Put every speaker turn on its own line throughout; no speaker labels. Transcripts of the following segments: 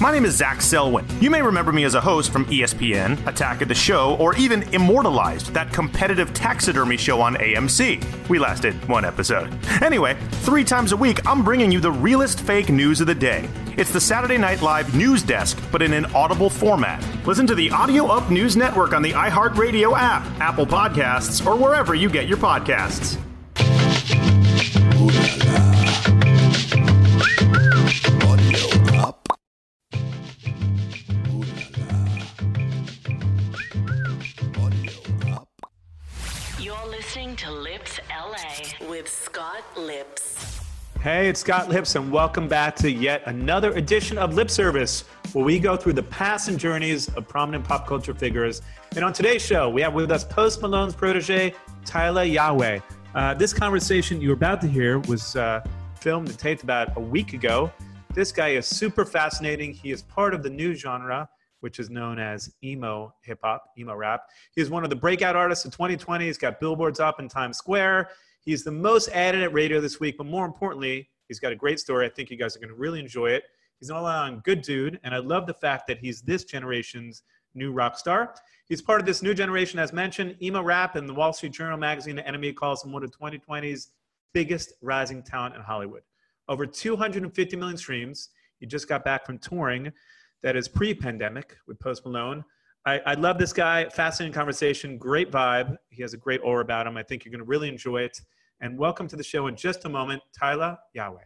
My name is Zach Selwyn. You may remember me as a host from ESPN, Attack of the Show, or even Immortalized, that competitive taxidermy show on AMC. We lasted one episode. Anyway, three times a week, I'm bringing you the realest fake news of the day. It's the Saturday Night Live news desk, but in an audible format. Listen to the Audio Up News Network on the iHeartRadio app, Apple Podcasts, or wherever you get your podcasts.
Listening to Lipps LA with Scott Lipps.
Hey, it's Scott Lipps, and welcome back to yet another edition of Lip Service, where we go through the past and journeys of prominent pop culture figures. And on today's show, we have with us Post Malone's protege, Tyla Yaweh. Uh, this conversation you're about to hear was uh, filmed and taped about a week ago. This guy is super fascinating. He is part of the new genre, which is known as emo hip hop, emo rap. He's one of the breakout artists of 2020. He's got billboards up in Times Square. He's the most added at radio this week, but more importantly, he's got a great story. I think you guys are going to really enjoy it. He's an all around good dude, and I love the fact that he's this generation's new rock star. He's part of this new generation, as mentioned, emo rap, and the Wall Street Journal magazine, the Enemy calls him one of 2020's biggest rising talent in Hollywood. Over 250 million streams. He just got back from touring that is pre-pandemic with Post Malone. I, I love this guy. Fascinating conversation. Great vibe. He has a great aura about him. I think you're going to really enjoy it. And welcome to the show in just a moment, Tyla Yaweh.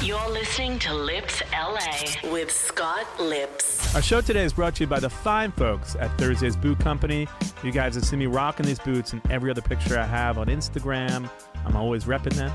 You're listening to Lipps LA with Scott Lipps.
Our show today is brought to you by the fine folks at Thursday's Boot Company. You guys have seen me rocking these boots in every other picture I have on Instagram. I'm always repping them.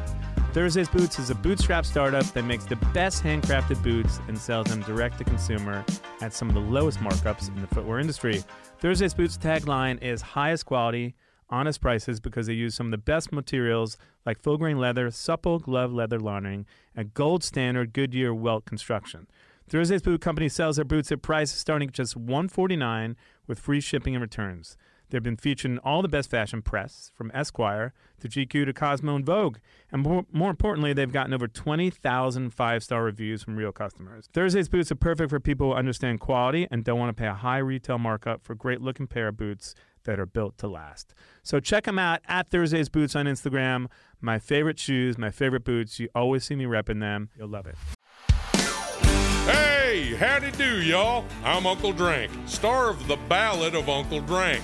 Thursday's Boots is a bootstrap startup that makes the best handcrafted boots and sells them direct to consumer at some of the lowest markups in the footwear industry. Thursday's Boots tagline is highest quality, honest prices because they use some of the best materials like full grain leather, supple glove leather lining, and gold standard Goodyear welt construction. Thursday's Boot Company sells their boots at prices starting at just 149 with free shipping and returns. They've been featured in all the best fashion press, from Esquire to GQ to Cosmo and Vogue. And more, more importantly, they've gotten over 20,000 five star reviews from real customers. Thursday's boots are perfect for people who understand quality and don't want to pay a high retail markup for great looking pair of boots that are built to last. So check them out at Thursday's Boots on Instagram. My favorite shoes, my favorite boots. You always see me repping them. You'll love it.
Hey, howdy do, y'all. I'm Uncle Drank, star of The Ballad of Uncle Drank.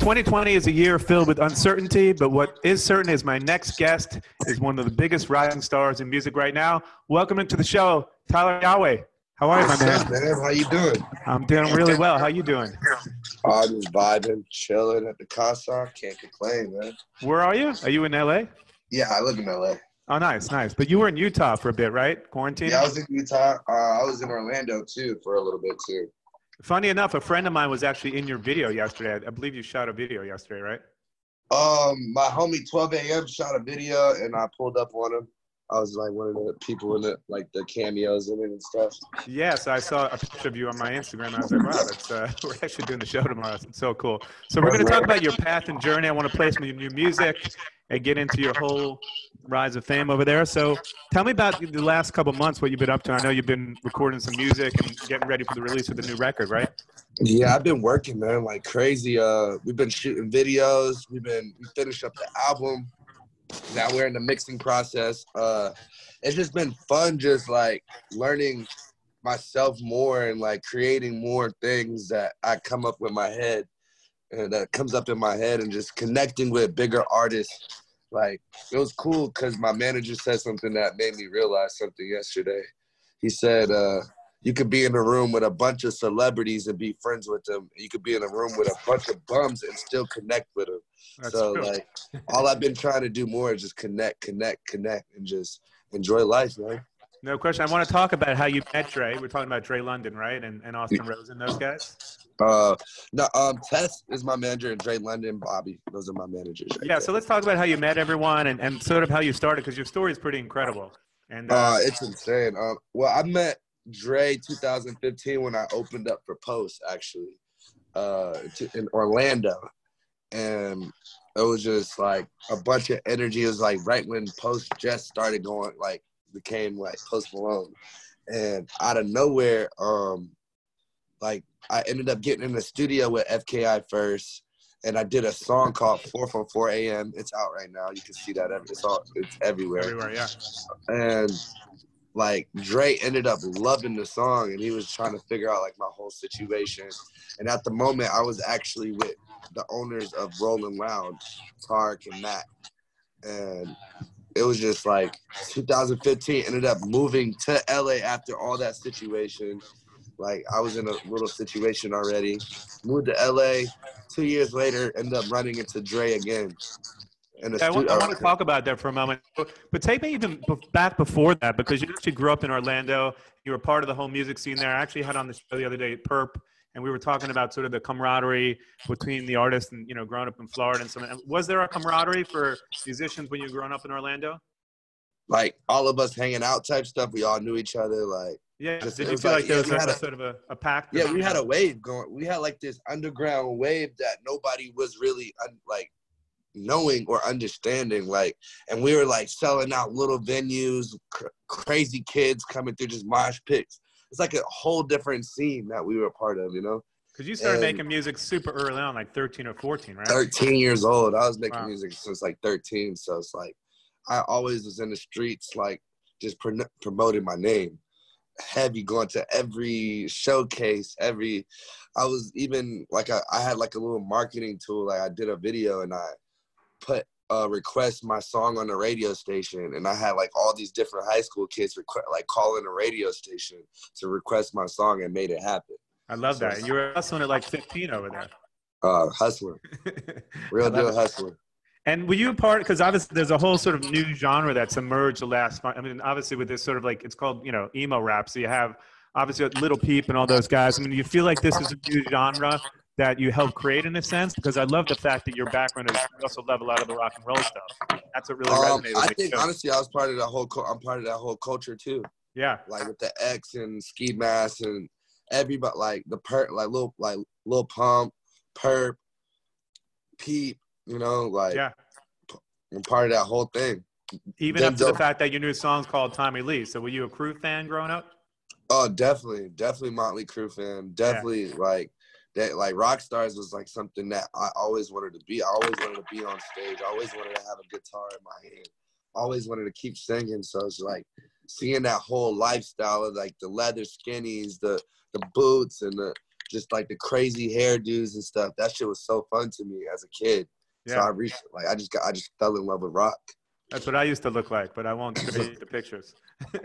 2020 is a year filled with uncertainty, but what is certain is my next guest is one of the biggest rising stars in music right now. Welcome into the show, Tyla Yaweh. How are you, my man?
man? How you doing?
I'm doing really well. How you doing?
I'm just vibing, chilling at the casa. Can't complain, man.
Where are you? Are you in LA?
Yeah, I live in LA.
Oh, nice, nice. But you were in Utah for a bit, right? Quarantine.
Yeah, I was in Utah. Uh, I was in Orlando too for a little bit too.
Funny enough, a friend of mine was actually in your video yesterday. I believe you shot a video yesterday, right?
Um, my homie 12 a.m. shot a video and I pulled up on him. I was like one of the people in it, like the cameos in it and stuff.
Yes, I saw a picture of you on my Instagram. I was like, wow, that's, uh, we're actually doing the show tomorrow. It's so cool. So we're going to talk about your path and journey. I want to play some of your new music and get into your whole rise of fame over there. So tell me about the last couple months, what you've been up to. I know you've been recording some music and getting ready for the release of the new record, right?
Yeah, I've been working, man, like crazy. Uh, we've been shooting videos. We've been we finished up the album. now we're in the mixing process. Uh, it's just been fun, just like learning myself more and like creating more things that I come up with my head that comes up in my head and just connecting with bigger artists. Like it was cool because my manager said something that made me realize something yesterday. He said, uh, you could be in a room with a bunch of celebrities and be friends with them. You could be in a room with a bunch of bums and still connect with them. That's so true. like all I've been trying to do more is just connect, connect, connect, and just enjoy life, man.
No question. I want to talk about how you met Dre. We're talking about Dre London, right? And, and Austin Rosen and those guys.
Uh, no, um, Tess is my manager, and Dre London, Bobby, those are my managers.
Right yeah. There. So let's talk about how you met everyone and, and sort of how you started, because your story is pretty incredible. And
uh, uh, it's insane. Um, well, I met Dre 2015 when I opened up for Post actually, uh, to, in Orlando, and it was just like a bunch of energy. It was like right when Post just started going, like became like Post Malone, and out of nowhere, um, like I ended up getting in the studio with FKI first, and I did a song called Four from Four AM. It's out right now. You can see that. It's all. It's everywhere.
Everywhere, yeah.
And like Dre ended up loving the song and he was trying to figure out like my whole situation. And at the moment I was actually with the owners of Rolling Loud, Tariq and Matt. And it was just like 2015 ended up moving to LA after all that situation. Like I was in a little situation already. Moved to LA. Two years later, ended up running into Dre again.
I, want, I uh, want to talk about that for a moment, but take me even back before that because you actually grew up in Orlando. You were part of the whole music scene there. I actually had on the show the other day, Perp, and we were talking about sort of the camaraderie between the artists and you know growing up in Florida and so. Was there a camaraderie for musicians when you were growing up in Orlando?
Like all of us hanging out type stuff. We all knew each other. Like
yeah, just, did you feel like, like there was a, a, sort of a, a pack?
Yeah, we had a wave going. We had like this underground wave that nobody was really like knowing or understanding like and we were like selling out little venues cr- crazy kids coming through just mosh pits it's like a whole different scene that we were a part of you know
because you started and making music super early on like 13 or 14 right
13 years old i was making wow. music since like 13 so it's like i always was in the streets like just pr- promoting my name heavy going to every showcase every i was even like I had like a little marketing tool like i did a video and i put uh, request my song on the radio station, and I had like all these different high school kids requ- like calling the radio station to request my song, and made it happen.
I love so, that. You were hustling at like 15 over there.
Uh, hustler, real deal hustler.
And were you a part? Because obviously, there's a whole sort of new genre that's emerged the last. I mean, obviously, with this sort of like it's called you know emo rap. So you have obviously Lil Peep and all those guys. I mean, you feel like this is a new genre that you helped create in a sense? Because I love the fact that your background is also level out of the rock and roll stuff. That's what really um, resonated. I
think honestly, I was part of that whole. I'm part of that whole culture too.
Yeah.
Like with the X and Ski Mask and everybody, like the perp, like little, like Lil Pump, Perp, Peep. You know, like
yeah.
I'm part of that whole thing.
Even then up to the fact that you knew songs called Tommy Lee. So were you a Crue fan growing up?
Oh, definitely, definitely Motley Crue fan. Definitely, yeah. like that like rock stars was like something that I always wanted to be. I always wanted to be on stage. I always wanted to have a guitar in my hand. I always wanted to keep singing. So it's like seeing that whole lifestyle of like the leather skinnies, the the boots, and the just like the crazy hairdos and stuff. That shit was so fun to me as a kid. Yeah. So I reached like I just got I just fell in love with rock.
That's what I used to look like, but I won't show you the pictures.
um,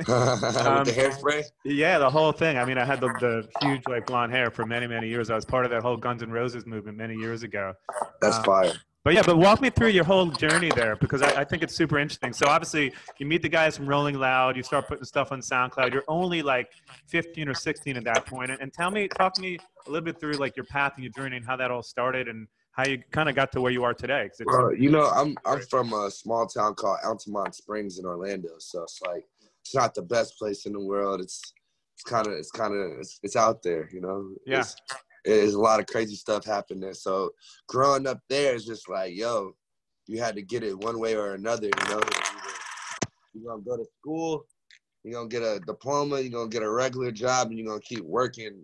the hairspray?
Yeah, the whole thing. I mean, I had the, the huge like blonde hair for many, many years. I was part of that whole Guns N' Roses movement many years ago.
That's um, fire.
But yeah, but walk me through your whole journey there because I, I, think it's super interesting. So obviously, you meet the guys from Rolling Loud, you start putting stuff on SoundCloud. You're only like 15 or 16 at that point, and, and tell me, talk to me a little bit through like your path and your journey and how that all started and how you kind of got to where you are today.
Well, you know, I'm I'm from a small town called Altamonte Springs in Orlando, so it's like it's not the best place in the world. It's it's kind of it's kind of it's, it's, out there, you know.
Yeah.
It's, there's a lot of crazy stuff happening. So growing up there is just like, yo, you had to get it one way or another, you know. You're gonna go to school, you're gonna get a diploma, you're gonna get a regular job, and you're gonna keep working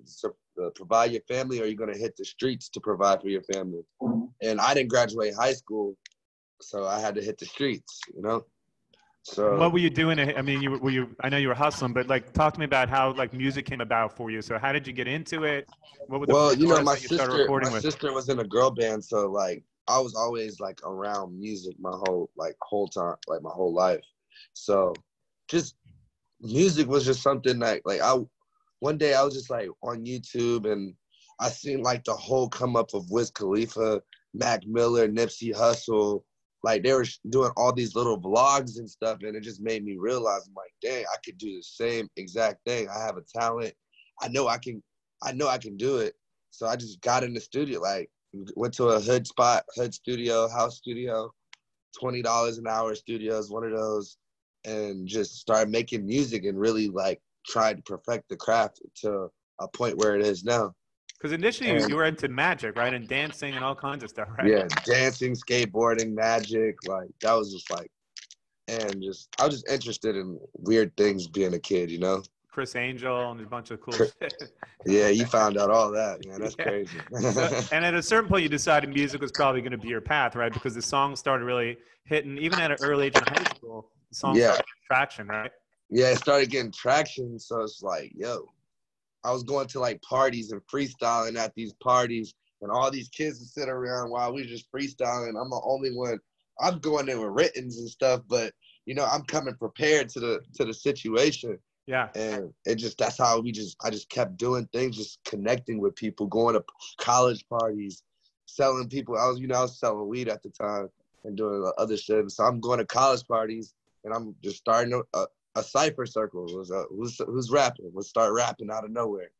to provide your family, or you're gonna hit the streets to provide for your family. And I didn't graduate high school so I had to hit the streets, you know. So
what were you doing? I mean, you were you. I know you were hustling, but like, talk to me about how like music came about for you. So how did you get into it?
What were the well, you know, my you sister, my with? sister was in a girl band, so like I was always like around music my whole like whole time, like my whole life. So just music was just something that like I one day I was just like on YouTube and I seen like the whole come up of Wiz Khalifa, Mac Miller, Nipsey Hussle, like they were doing all these little vlogs and stuff, and it just made me realize, I'm like, dang, I could do the same exact thing. I have a talent. I know I can. I know I can do it. So I just got in the studio, like went to a hood spot, hood studio, house studio, twenty dollars an hour studios, one of those, and just started making music and really like tried to perfect the craft to a point where it is now.
Because initially and, you were into magic, right, and dancing and all kinds of stuff, right?
Yeah, dancing, skateboarding, magic, like that was just like, and just I was just interested in weird things being a kid, you know.
Criss Angel and a bunch of cool shit.
Yeah, you found out all that, man. That's yeah. crazy.
and at a certain point, you decided music was probably going to be your path, right? Because the songs started really hitting, even at an early age in high school. The songs yeah. started traction, right?
Yeah, it started getting traction. So it's like, yo, I was going to like parties and freestyling at these parties, and all these kids would sit around while we just freestyling. I'm the only one. I'm going in with writtens and stuff, but you know, I'm coming prepared to the to the situation.
Yeah.
And it just that's how we just I just kept doing things, just connecting with people, going to college parties, selling people. I was, you know, I was selling weed at the time and doing other shit. So I'm going to college parties and I'm just starting a, a cipher circle. Was uh, who's who's rapping? Let's start rapping out of nowhere.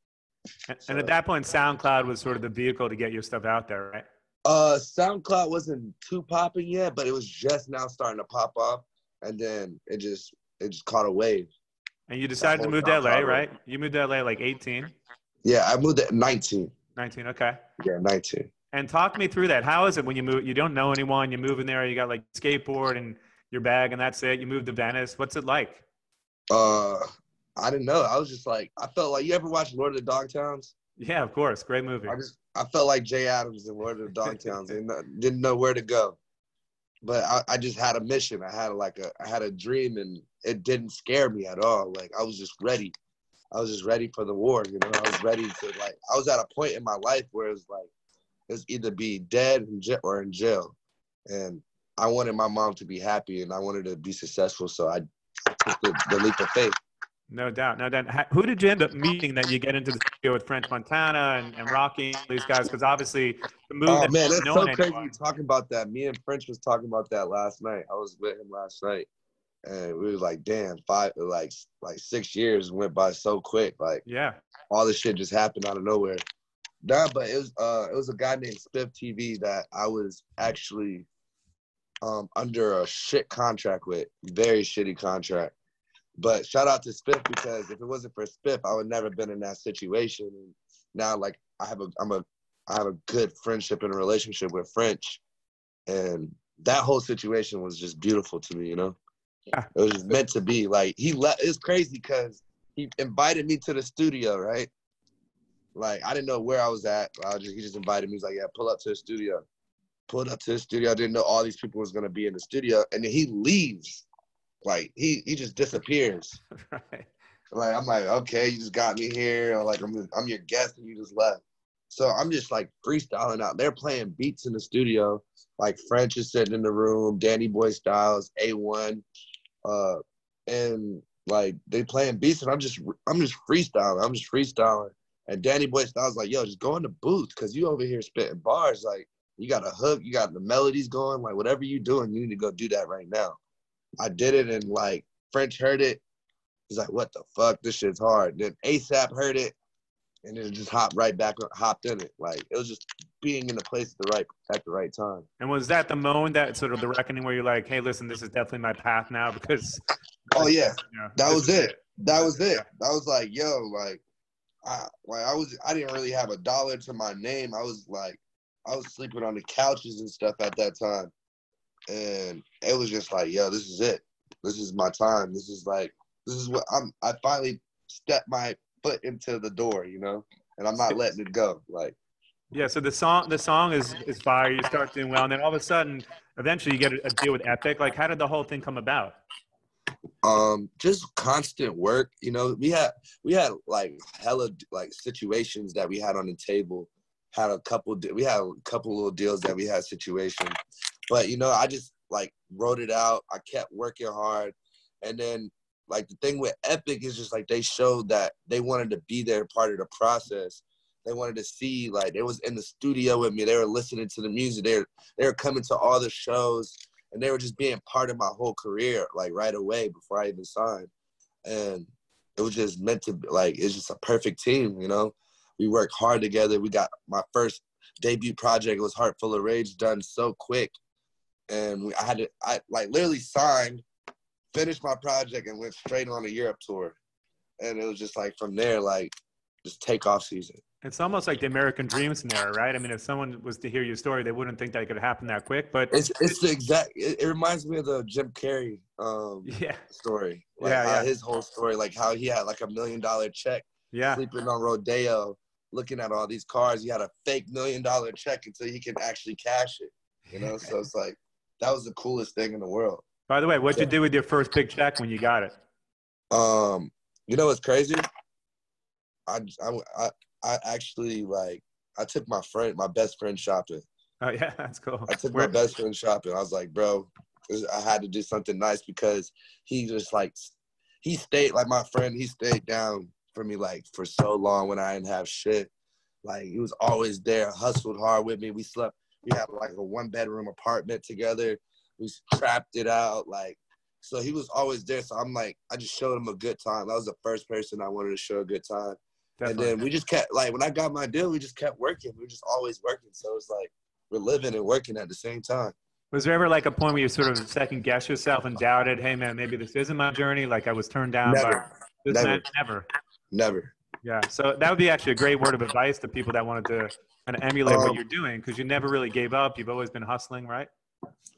And, so, and at that point, SoundCloud was sort of the vehicle to get your stuff out there, right?
Uh, SoundCloud wasn't too popping yet, but it was just now starting to pop off, and then it just it just caught a wave.
And you decided to move to LA, right? You moved to LA like 18.
Yeah, I moved at 19.
19, okay.
Yeah, 19.
And talk me through that. How is it when you move? You don't know anyone. You move in there. You got like skateboard and your bag, and that's it. You move to Venice. What's it like?
Uh, I didn't know. I was just like, I felt like you ever watched Lord of the Dogtowns?
Yeah, of course. Great movie.
I just I felt like Jay Adams in Lord of the Dogtowns and didn't know where to go. But I, I just had a mission. I had like a I had a dream and it didn't scare me at all. Like I was just ready. I was just ready for the war, you know. I was ready to like I was at a point in my life where it's like it's either be dead or in jail. And I wanted my mom to be happy and I wanted to be successful. So I the, the leap of faith.
No doubt, no doubt. Who did you end up meeting that you get into the studio with French Montana and, and Rocky, these guys? Because obviously the move.
Oh man, that's so crazy anyone. talking about that. Me and French was talking about that last night. I was with him last night, and we was like, "Damn, five like like six years went by so quick. Like,
yeah,
all this shit just happened out of nowhere." Nah, but it was uh it was a guy named Spiff TV that I was actually um under a shit contract with, very shitty contract but shout out to Spiff because if it wasn't for Spiff, I would never been in that situation. And now, like, I have a, I'm a, I have a good friendship and a relationship with French, and that whole situation was just beautiful to me. You know, yeah. it was just meant to be. Like he let, it's crazy because he invited me to the studio, right? Like I didn't know where I was at. I was just, he just invited me. He's like, "Yeah, pull up to the studio." Pulled up to the studio. I didn't know all these people was gonna be in the studio, and then he leaves like he he just disappears. right. Like I'm like, okay, you just got me here, or like I'm I'm your guest and you just left. So I'm just like freestyling out. They're playing beats in the studio. Like French is sitting in the room, Danny Boy Styles, A1, uh, and like they playing beats, and I'm just I'm just freestyling. I'm just freestyling. And Danny Boy Styles like, yo, just go in the booth because you over here spitting bars. Like you got a hook, you got the melodies going. Like whatever you're doing, you need to go do that right now. I did it and like French heard it. He's like, what the fuck? This shit's hard. Then ASAP heard it and then just hopped right back, hopped in it. Like it was just being in the place at the right at the right time.
And was that the moment that sort of the reckoning where you're like, hey, listen, this is definitely my path now because.
Oh yeah, you know, that was it. That was it. That was like, yo, like, I like I was I didn't really have a dollar to my name. I was like, I was sleeping on the couches and stuff at that time and it was just like, yo, this is it. This is my time. This is like, this is what I'm. I finally stepped my foot into the door, you know, and I'm not letting it go. Like,
Yeah, so the song the song is is fire. You start doing well, and then all of a sudden, eventually, you get a, a deal with Epic. Like, how did the whole thing come about?
Um, just constant work. You know, we had we had like hella like situations that we had on the table. Had a couple. We had a couple little deals that we had situation, but you know, I just like wrote it out. I kept working hard, and then like the thing with Epic is just like they showed that they wanted to be there, part of the process. They wanted to see like they was in the studio with me. They were listening to the music. They were they were coming to all the shows, and they were just being part of my whole career like right away before I even signed. And it was just meant to be like it's just a perfect team, you know. We worked hard together. We got my first debut project. It was Heart Full of Rage done so quick, and we, I had to I like literally signed, finished my project, and went straight on a Europe tour. And it was just like from there, like just take off season.
It's almost like the American Dream scenario, right? I mean, if someone was to hear your story, they wouldn't think that it could happen that quick. But
It's it's the exact. It, it reminds me of the Jim Carrey um,
yeah,
story. Like
Yeah, yeah.
His whole story, like how he had like a million dollar check,
yeah,
sleeping on Rodeo, looking at all these cars. He had a fake million dollar check until he can actually cash it. You know, so it's like that was the coolest thing in the world.
By the way, what'd you do with your first big check when you got it?
Um, you know what's crazy? I I I, I actually like I took my friend, my best friend shopping.
Oh yeah, that's cool.
I took
Where-
my best friend shopping. I was like, bro, I had to do something nice because he just like he stayed like my friend. He stayed down for me like for so long when I didn't have shit. Like he was always there, hustled hard with me. We slept. We had like a one bedroom apartment together. We trapped it out like. So he was always there. So I'm like, I just showed him a good time. That was the first person I wanted to show a good time. And then we just kept like when I got my deal, we just kept working. We were just always working. So it's like we're living and working at the same time.
Was there ever like a point where you sort of second guessed yourself and doubted, hey man, maybe this isn't my journey? Like I was turned down by this
never.
man? Never.
Never.
Yeah. So that would be actually a great word of advice to people that wanted to kind of emulate what
Um,
you're doing because you never really gave up. You've always been hustling, right?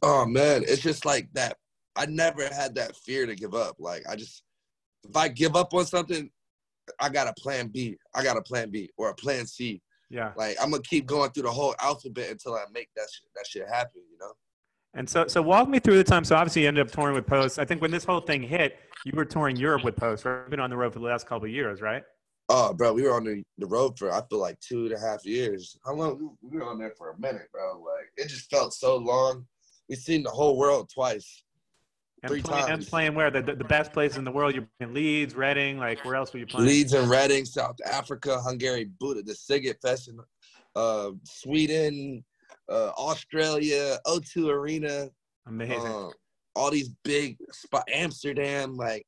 Oh man, it's just like that. I never had that fear to give up. Like I just, if I give up on something, I got a plan B. I got a plan B or a plan C.
Yeah.
Like I'm gonna keep going through the whole alphabet until I make that shit, that shit happen. You know?
And so, so walk me through the time. So obviously, you ended up touring with Post. I think when this whole thing hit, you were touring Europe with Post. Right? You've been on the road for the last couple of years, right?
Oh, bro, we were on the, the road for I feel like two and a half years. How long? We were on there for a minute, bro. Like it just felt so long. We've seen the whole world twice.
And,
Three
play, and playing where the, the, the best places in the world. You're playing Leeds, Reading. Like where else were you playing?
Leeds and Reading, South Africa, Hungary, Buda, the Sziget Fest in uh, Sweden, uh, Australia, O2 Arena,
Amazing.
uh, all these big spot, Amsterdam, like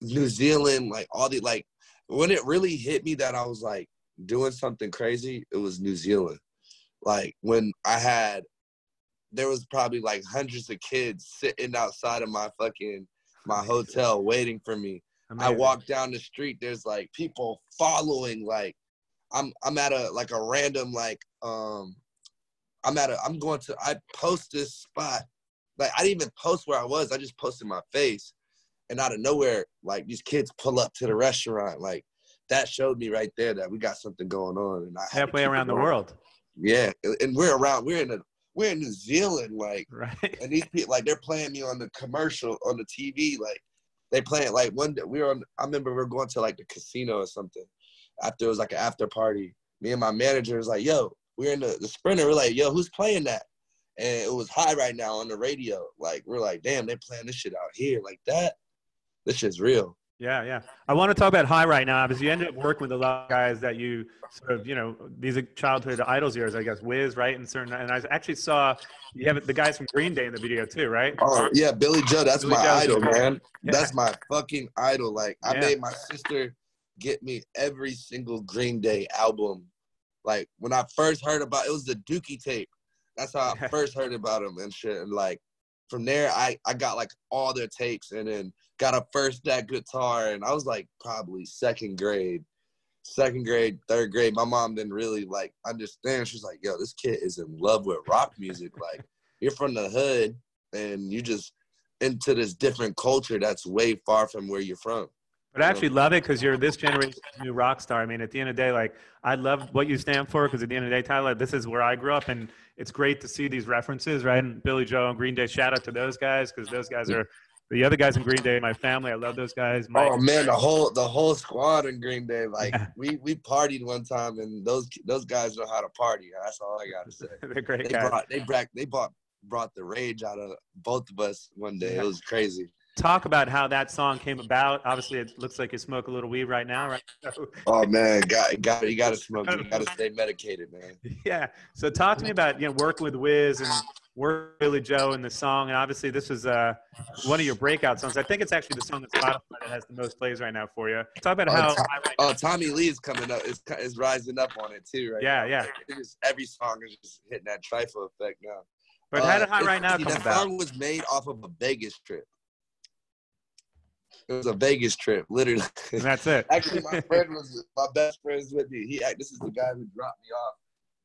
New Zealand, like all the like. When it really hit me that I was like doing something crazy, it was New Zealand. Like when I had, there was probably like hundreds of kids sitting outside of my fucking my hotel waiting for me. I
Amazing.
walk down the street, there's like people following, like I'm I'm at a like a random like um I'm at a I'm going to I post this spot. Like I didn't even post where I was, I just posted my face. And out of nowhere, like these kids pull up to the restaurant. Like that showed me right there that we got something going on. And I
halfway around the world,
Yeah. And we're around, we're in a we're in New Zealand, like
right?
and these people like they're playing me on the commercial on the TV. Like they playing like one day we were on. I remember we were going to like the casino or something. After it was like an after party. Me and my manager was like, "Yo, we're in the, the Sprinter." We're like, "Yo, who's playing that?" And it was high right now on the radio. Like we're like, "Damn, they're playing this shit out here like that." This shit's real.
Yeah, yeah. I want to talk about high right now because you ended up working with a lot of guys that you sort of, you know, these are childhood idols yours, I guess. Wiz, right? And certain, and I actually saw you have the guys from Green Day in the video too, right?
Oh yeah, Billie Joe. That's
Billy
my
Joe's
idol, man.
man. Yeah.
That's my fucking idol. Like I
Yeah.
made my sister get me every single Green Day album. Like when I first heard about it was the Dookie tape. That's how I first heard about them and shit. And like from there, I I got like all their tapes and then got a first that guitar and I was like probably second grade. Second grade, third grade, my mom didn't really like understand. She's like, "Yo, this kid is in love with rock music. Like, you're from the hood, and you just into this different culture that's way far from where you're from.
But I actually love it because you're this generation's new rock star. I mean, at the end of the day, like I love what you stand for because at the end of the day, Tyla, this is where I grew up, and it's great to see these references, right? And Billie Joe and Green Day, shout out to those guys because those guys are the other guys in Green Day. My family, I love those guys. Mike,
Oh man, the whole the whole squad in Green Day, like
Yeah.
we we partied one time, and those those guys know how to party. That's all I gotta say.
they're great
They
guys.
brought they brought they brought brought the rage out of both of us one day.
Yeah.
It was crazy.
Talk about how that song came about. Obviously, it looks like you smoke a little weed right now, right? So,
Oh man, got got you gotta smoke. You gotta stay medicated, man.
yeah. So talk to me about you know working with Wiz and work with Billie Joe in the song, and obviously this was uh, one of your breakout songs. I think it's actually the song that Spotify that has the most plays right now for you. Talk about
Oh,
how.
Tom- Oh, Tommy Lee's coming up. Is is rising up on it too, right?
Yeah,
now.
yeah.
Like, is- every song is just hitting that trifle effect now.
But how
Uh,
did High Right Now
see,
come
that
about?
song was made off of a Vegas trip. It was a Vegas trip, literally.
And that's it.
Actually, my friend was my best friend's with me. He this is the guy who dropped me off.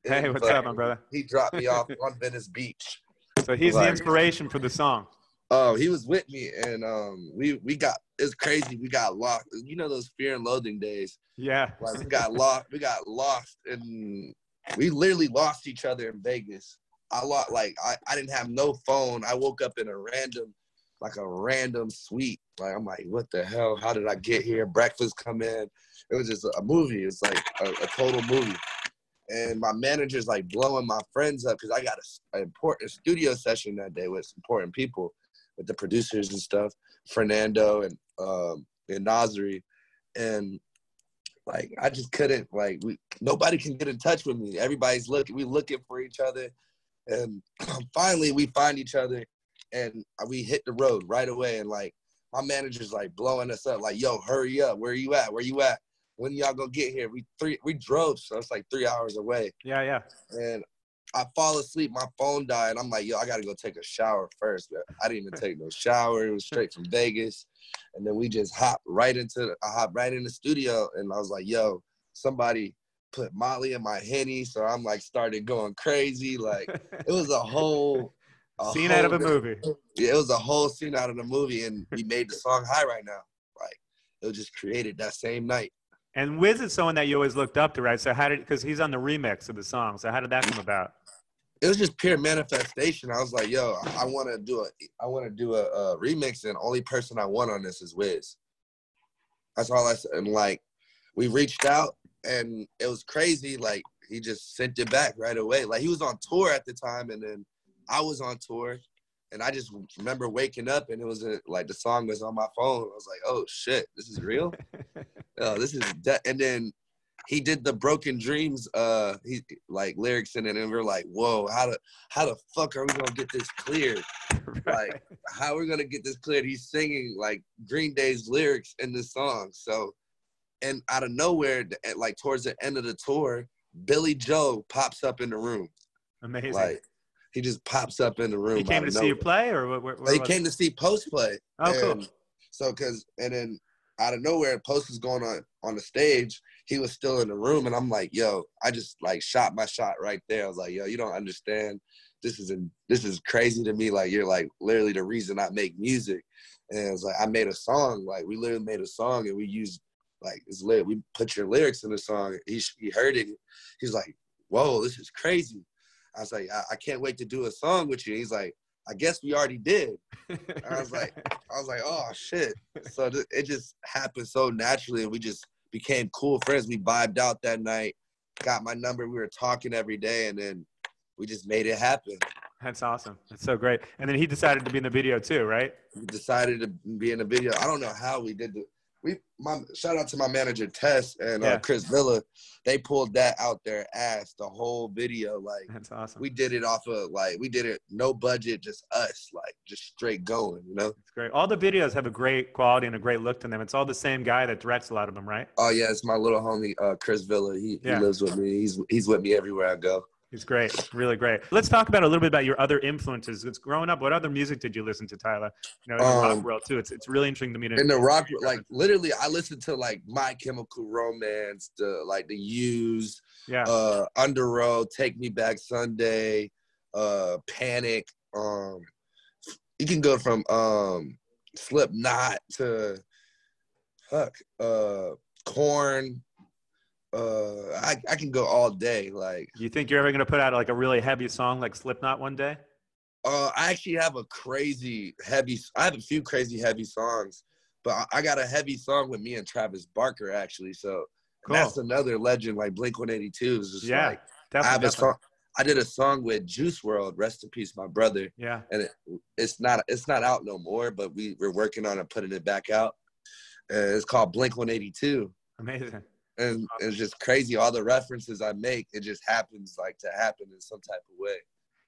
Hey,
And,
what's
uh,
up, my brother?
He dropped me off on Venice Beach.
So he's the inspiration for the song.
Oh, he was with me, and um, we we got it's crazy. We got lost. You know those fear and loathing days.
Yeah.
Like we got lost. We got lost, and we literally lost each other in Vegas. I lost like I, I didn't have no phone. I woke up in a random, like a random suite. Like I'm like, what the hell? How did I get here? Breakfast come in. It was just a movie. It's like a, a total movie. And my manager's like blowing my friends up because I got a, an important studio session that day with important people, with the producers and stuff, Fernando and um, and Nasri, and like I just couldn't like we nobody can get in touch with me. Everybody's looking, we looking for each other, and finally we find each other, and we hit the road right away. And like my manager's like blowing us up, like, "Yo, hurry up! Where you at? Where you at? When y'all gonna get here?" We three we drove, so it's like three hours away,
Yeah, yeah.
and I fall asleep. My phone died. And I'm like, "Yo, I gotta go take a shower first. But I didn't even take no shower. It was straight from Vegas, and then we just hopped right into the, I hopped right in the studio, and I was like, "Yo, somebody." Put Molly in my henny, so I'm like started going crazy. Like it was a whole
Scene out of a movie.
yeah, it was a whole scene out of the movie, and we made the song "High" right now. Like it was just created that same night.
And Wiz is someone that you always looked up to, right? So how did because he's on the remix of the song. So how did that come about?
It was just pure manifestation. I was like, "Yo, I want to do a, I want to do a, a remix, and only person I want on this is Wiz." That's all I said. And like, we reached out, and it was crazy. Like he just sent it back right away. Like he was on tour at the time, and then I was on tour, and I just remember waking up, and it was a, like the song was on my phone. I was like, "Oh shit, this is real." oh, this is de-. and then he did the broken dreams uh he like lyrics in it and we're like whoa how the how the fuck are we gonna get this cleared like how are we gonna get this cleared he's singing like green day's lyrics in the song so and out of nowhere like towards the end of the tour billie joe pops up in the room
Amazing.
like he just pops up in the room
he came to see you play, or where, where, where
he came to see post play
Oh, cool.
so, cause, and then out of nowhere, Post was going on on the stage. He was still in the room, and I'm like, "Yo, I just like shot my shot right there." I was like, "Yo, you don't understand. This is in, this is crazy to me. Like, you're like literally the reason I make music." And it was like, I made a song. Like, we literally made a song, and we used like it's lit. We put your lyrics in the song. He he heard it. He's like, "Whoa, this is crazy." I was like, I, I can't wait to do a song with you. He's like, I guess we already did. I was like, I was like, oh shit. So th- it just happened so naturally, and we just became cool friends. We vibed out that night, got my number. We were talking every day, and then we just made it happen.
That's awesome. That's so great. And then he decided to be in the video too, right?
We decided to be in the video. I don't know how we did the. We my shout out to my manager Tess and
Yeah.
uh, Chris Villa. They pulled that out their ass. The whole video, like
That's awesome.
we did it off of like we did it no budget, just us, like just straight going. You know.
It's great. All the videos have a great quality and a great look to them. It's all the same guy that directs a lot of them, right?
Oh yeah, it's my little homie uh, Chris Villa. He,
Yeah.
he lives with me. He's he's with me everywhere I go.
He's great, really great. Let's talk about a little bit about your other influences. It's growing up. What other music did you listen to, Tyla? You know, in the rock
Um,
world too. It's it's really interesting to me to.
In the rock, like literally, I listened to like My Chemical Romance, the like the Used,
yeah,
uh, Underoath, Take Me Back Sunday, uh, Panic. Um, you can go from um, Slipknot to fuck, uh, Korn. Uh, I I can go all day. Like,
You think you're ever gonna put out like a really heavy song like Slipknot one day?
uh, I actually have a crazy heavy. I have a few crazy heavy songs, but I, I got a heavy song with me and Travis Barker actually. So
Cool.
that's another legend. Like Blink One Eighty Two is just
Yeah,
like I
definitely.
have a song. I did a song with Juice WRLD. Rest in peace, my brother.
Yeah.
and it, it's not it's not out no more but we we're working on it putting it back out uh, it's called blink 182
Amazing.
And uh, it's just crazy all the references i make it just happens like to happen in some type of way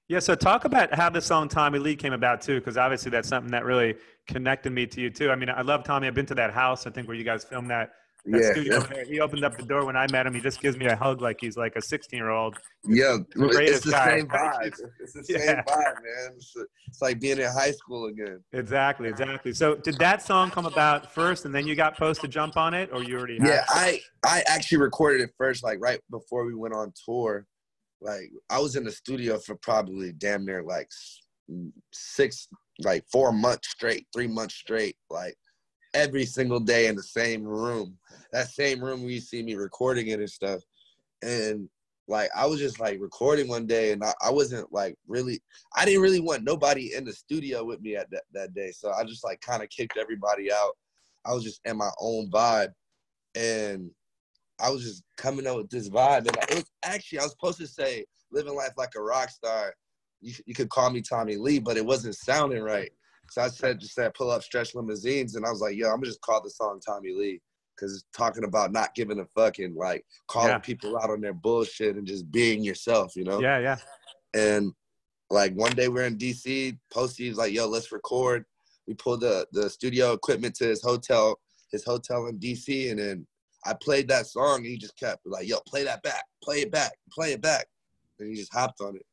Yeah, so talk about how the song Tommy Lee came about too, because obviously that's something that really connected me to you too. I mean, I love Tommy. I've been to that house, I think, where you guys filmed that, that
yeah
studio. there. He opened up the door when I met him. He just gives me a hug like he's like a 16 year old.
yeah it's the
guy.
same vibe it's the same
Yeah.
vibe man it's, it's like being in high school again
Exactly, exactly. So did that song come about first, and then you got Post to jump on it, or you already? Had
yeah
it?
i i actually recorded it first like right before we went on tour like i was in the studio for probably damn near like six like four months straight three months straight like every single day in the same room. That same room where you see me recording it and stuff. And like i was just like recording one day and i, I wasn't like really i didn't really want nobody in the studio with me at that, that day. So i just like kind of kicked everybody out. I was just in my own vibe. And I was just coming up with this vibe, and it was actually I was supposed to say "living life like a rock star." You, you could call me Tommy Lee, but it wasn't sounding right. So I said just said pull up stretch limousines, and I was like, "Yo, I'm gonna just call the song Tommy Lee." Cause it's talking about not giving a fucking like calling
Yeah.
people out on their bullshit and just being yourself, you know?
yeah, yeah.
And like one day we're in DC, Posty's like, yo, let's record. We pulled the the studio equipment to his hotel, his hotel in DC, and then I played that song and he just kept like, yo, play that back, play it back, play it back. And he just hopped on it.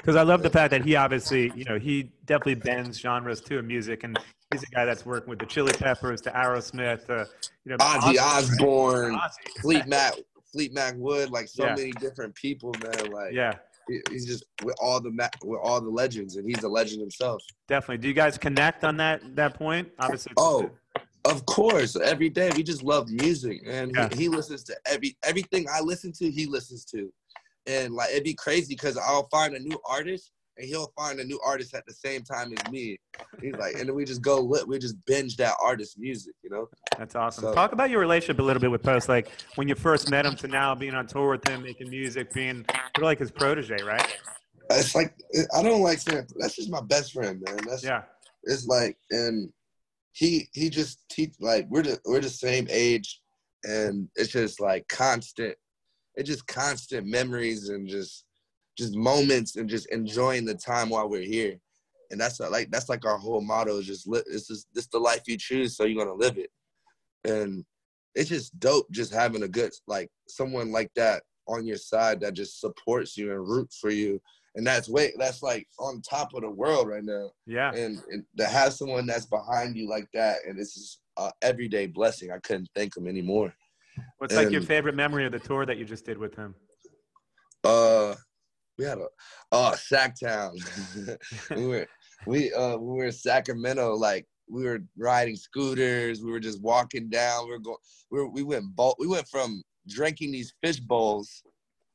Because I love the fact that he obviously, you know, he definitely bends genres too in music, and he's a guy that's working with the Chili Peppers, to Aerosmith, uh, you know,
Ozzy
Ozzy-
Osbourne,
Ozzy.
Fleet Mac, Fleet Mac Wood, like so
Yeah.
many different people, man. Like
Yeah,
he's just with all the with all the legends, and he's a legend himself.
definitely. Do you guys connect on that that point? Obviously.
Oh, of course. Every day we just love music, and
Yeah.
he, he listens to every everything I listen to. He listens to, and like it'd be crazy because I'll find a new artist, and he'll find a new artist at the same time as me. He's like, and then we just go lit. We just binge that artist's music, you know.
That's awesome.
So-
Talk about your relationship a little bit with Post, like when you first met him to now being on tour with him, making music, being sort of like his protege, right?
It's like I don't like saying that's just my best friend, man. That's
Yeah.
it's like and he he just teach like we're the we're the same age and it's just like constant it's just constant memories and just just moments and just enjoying the time while we're here. And that's like that's like our whole motto is just li- it's just this is the life you choose so you're gonna live it. And it's just dope just having a good like someone like that on your side that just supports you and roots for you. And that's way that's like on top of the world right now.
Yeah.
and, and to have someone that's behind you like that and it's just a everyday blessing. I couldn't thank him anymore
What's like your favorite memory of the tour that you just did with him?
uh we had a oh sacktown we were we uh we were in sacramento like we were riding scooters we were just walking down we were going we, were, we went bowl, we went from drinking these fish bowls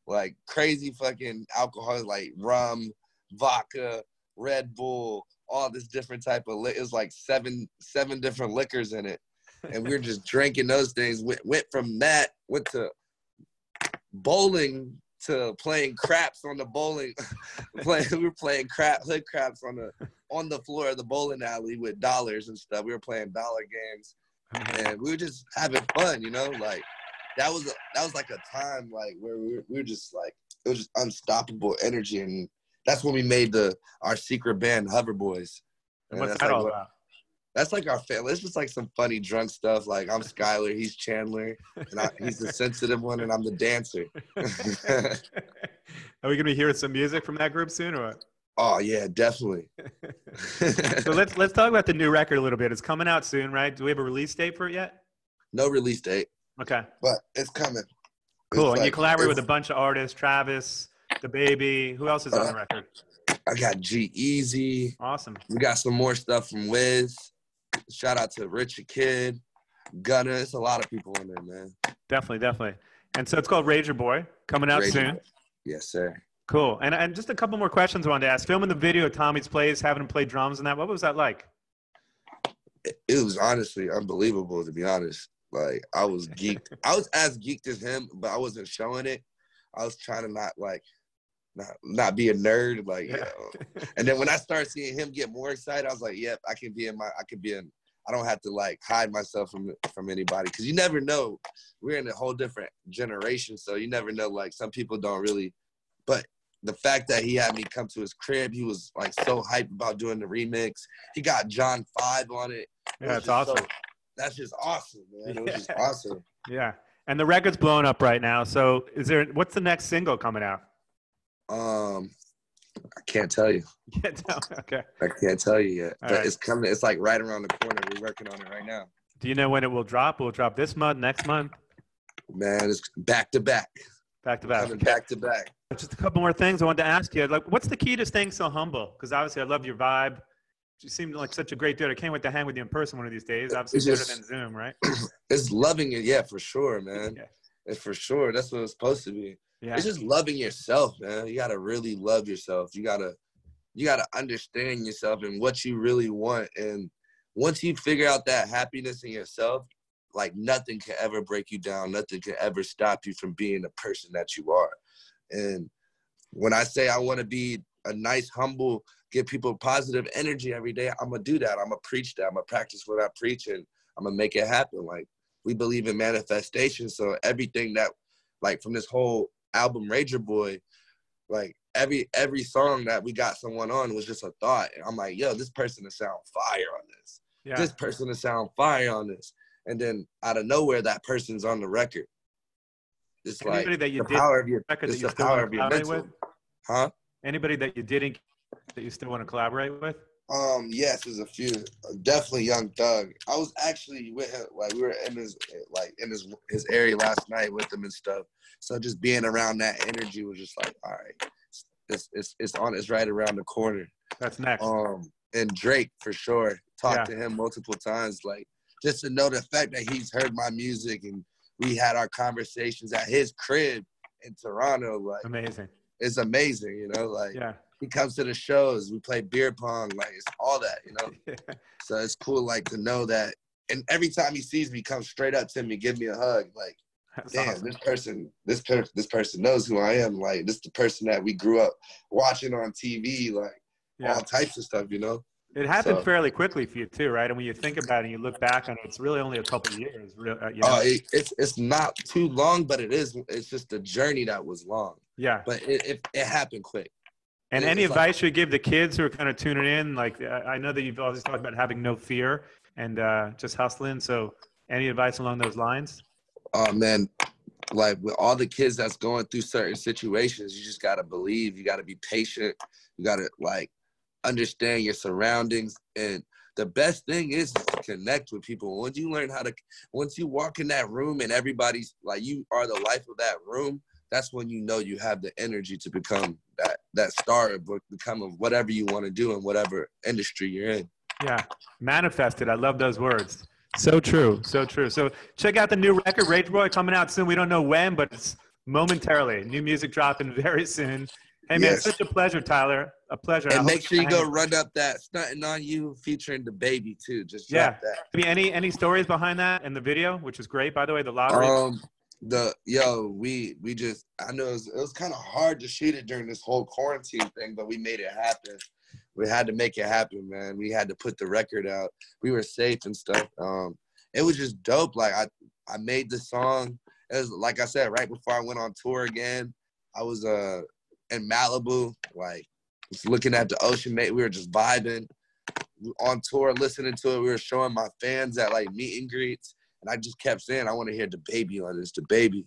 like crazy fucking alcohol like rum vodka red bull all this different type of li- it was like seven seven different liquors in it and we were just drinking those things. Went, went from that went to bowling to playing craps on the bowling playing we were playing crap hood craps on the on the floor of the bowling alley with dollars and stuff. We were playing dollar games. Uh-huh. And we were just having fun you know like that was a, that was like a time like where we were, we were just like it was just unstoppable energy. And that's when we made the our secret band hover boys.
And
And
what's that
like
all
what-
about?
That's like our family. It's just like some funny drunk stuff. Like I'm Skylar, he's Chandler, and I, he's the sensitive one, and I'm the dancer.
Are we gonna be hearing some music from that group soon, or what?
oh yeah, definitely.
so let's let's talk about the new record a little bit. It's coming out soon, right? Do we have a release date for it yet?
no release date,
Okay,
but it's coming.
cool.
It's
and you collaborate with a bunch of artists: Travis, DaBaby. Who else is on the
Uh,
record?
I got G Easy.
Awesome.
We got some more stuff from Wiz. Shout out to Rich the Kid. Gunna. It's a lot of people in there, man.
Definitely, definitely. And so it's called Rager Boy, coming out
Rager
soon.
Boy. Yes, sir.
Cool. And and just a couple more questions I wanted to ask. Filming the video of Tommy's plays, having him play drums and that, what was that like?
It was honestly unbelievable, to be honest. Like I was geeked. I was as geeked as him, but I wasn't showing it. I was trying to not like not not be a nerd, like you
uh,
know. And then when I started seeing him get more excited, I was like, "Yep, I can be in my. I can be in. I don't have to like hide myself from from anybody because you never know. We're in a whole different generation, so you never know. Like some people don't really, but the fact that he had me come to his crib, he was like so hyped about doing the remix. He got John Five on it.
Yeah, it's
just so-
awesome.
that's just awesome, man. It was just awesome.
Yeah. And the record's blowing up right now. So is there what's the next single coming out?
Um, I can't tell you.
Can't tell. Okay.
I can't tell you yet,
All
but
right.
it's coming. It's like right around the corner. We're working on it right now.
Do you know when it will drop? Will it drop this month, next month?
Man, it's back to back.
Back to back.
Coming back to back.
Just a couple more things I wanted to ask you. Like, what's the key to staying so humble? Because obviously, I love your vibe. You seem like such a great dude. I can't wait to hang with you in person one of these days. Obviously,
It's
better
just-
than Zoom, right?
It's loving it, yeah, for sure, man.
Yeah.
It's for sure. That's what it's supposed to be.
Yeah.
It's just loving yourself, man. You gotta really love yourself. You gotta, you gotta understand yourself and what you really want. And once you figure out that happiness in yourself, like nothing can ever break you down. Nothing can ever stop you from being the person that you are. And when I say I want to be a nice, humble, give people positive energy every day, I'm gonna do that. I'm gonna preach that. I'm gonna practice what I preach, and I'm gonna make it happen. Like we believe in manifestation, so everything that, like from this whole album, Rager Boy, like every every song that we got someone on was just a thought. And I'm like, yo, this person to sound fire on this.
yeah.
This person to sound fire on this. And then out of nowhere, that person's on the record. It's
Anybody
like
that you
the
did
power of your, it's
you
the power of your mental.
with?
Huh?
Anybody that you didn't that you still want to collaborate with?
Um, yes, there's a few. Definitely Young Thug. I was actually with him, like we were in his like in his his area last night with him and stuff. So just being around that energy was just like, all right, it's it's it's on it's right around the corner.
That's next.
Um, and Drake for sure. Talked
Yeah.
to him multiple times, like just to know the fact that he's heard my music and we had our conversations at his crib in Toronto. Like
Amazing.
it's amazing, you know. Like
Yeah.
He comes to the shows, we play beer pong, like it's all that, you know. So it's cool, like to know that. And every time he sees me, come straight up to me, give me a hug. Like,
That's
damn,
awesome.
this person, this per- this person knows who I am. Like, this is the person that we grew up watching on TV. Like,
Yeah.
all types of stuff, you know.
It happened
So-
fairly quickly for you too, right? And when you think about it and you look back on it, it's really only a couple of years. Real, uh, you know?
Oh, it, it's it's not too long, but it is. It's just a journey that was long,
yeah.
but it it, it happened quick.
And any
like-
advice you give the kids who are kind of tuning in? Like, I know that you've always talked about having no fear and uh, just hustling. So, any advice along those lines?
oh man like with all the kids that's going through certain situations you just got to believe you got to be patient you got to like understand your surroundings and the best thing is, is to connect with people once you learn how to once you walk in that room and everybody's like you are the life of that room that's when you know you have the energy to become that that star but become of whatever you want to do in whatever industry you're in
Yeah, manifested. I love those words. So true. So true. So check out the new record, Rage Boy, coming out soon. We don't know when, but it's momentarily. New music dropping very soon. Hey man,
Yes.
such a pleasure, Tyla. A pleasure. I
and
hope
make sure you go run up that stunting on you featuring DaBaby too just
Yeah.
drop that
Maybe any any stories behind that in the video, which is great, by the way. The lottery.
Um, the yo, we we just I know it was, was kind of hard to shoot it during this whole quarantine thing, but we made it happen. We had to make it happen, man. We had to put the record out. We were safe and stuff. Um, it was just dope. Like I I made the song. It was like I said right before I went on tour again. I was uh in Malibu, like just looking at the ocean, mate. We were just vibing on tour, listening to it. We were showing my fans at like meet and greets. And I just kept saying, I want to hear DaBaby on this, DaBaby.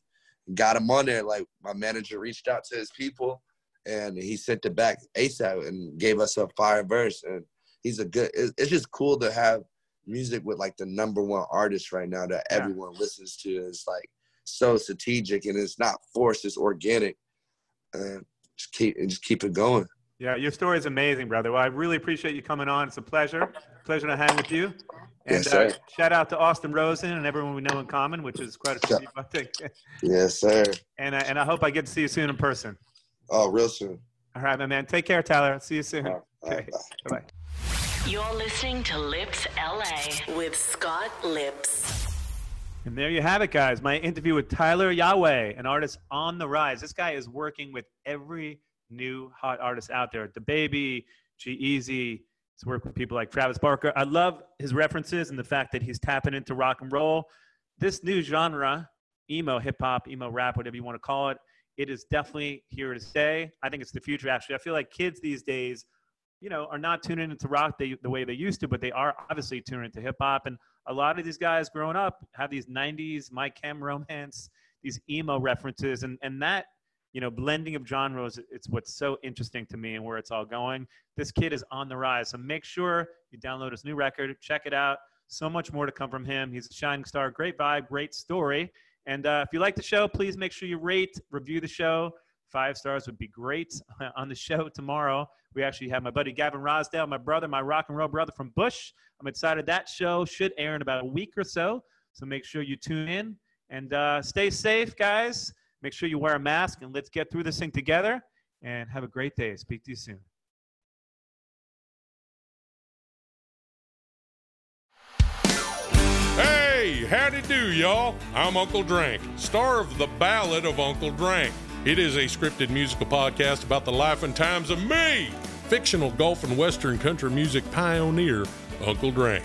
And got him on there. Like my manager reached out to his people and he sent it back ASAP and gave us a fire verse. And he's a good, it's just cool to have music with like the number one artist right now that
Yeah.
everyone listens to. It's like so strategic and it's not forced, it's organic. And just keep, and just keep it going.
Yeah, your story is amazing, brother. Well, I really appreciate you coming on. It's a pleasure. Pleasure to hang with you. And
Yes,
uh, shout out to Austin Rosen and everyone we know in common, which is quite a few
Shout-
I think.
Yes, sir.
And, uh, and I hope I get to see you soon in person.
Oh, real soon.
All right, my man. Take care, Tyla. See you soon.
All right, all right,
Okay.
bye.
Bye-bye.
You're listening to Lipps LA with Scott Lipps.
And there you have it, guys. My interview with Tyla Yaweh, an artist on the rise. This guy is working with every new hot artist out there. DaBaby, G Easy. He's worked with people like Travis Barker. I love his references and the fact that he's tapping into rock and roll. This new genre, emo, hip hop, emo rap, whatever you want to call it, it is definitely here to stay. I think it's the future, actually. I feel like kids these days, you know, are not tuning into rock they, the way they used to, but they are obviously tuning into hip hop. And a lot of these guys growing up have these 90s My Chem romance, these emo references, and, and that, you know, blending of genres, it's what's so interesting to me and where it's all going. This kid is on the rise. So make sure you download his new record, check it out. So much more to come from him. He's a shining star, great vibe, great story. And uh, if you like the show, please make sure you rate, review the show. Five stars would be great on the show tomorrow. We actually have my buddy Gavin Rossdale, my brother, my rock and roll brother from Bush. I'm excited. That show should air in about a week or so. So make sure you tune in and uh, stay safe, guys. Make sure you wear a mask and let's get through this thing together. And have a great day. Speak to you soon.
Hey, howdy do, y'all. I'm Uncle Drank, star of The Ballad of Uncle Drank. It is a scripted musical podcast about the life and times of me, fictional golf and western country music pioneer, Uncle Drank.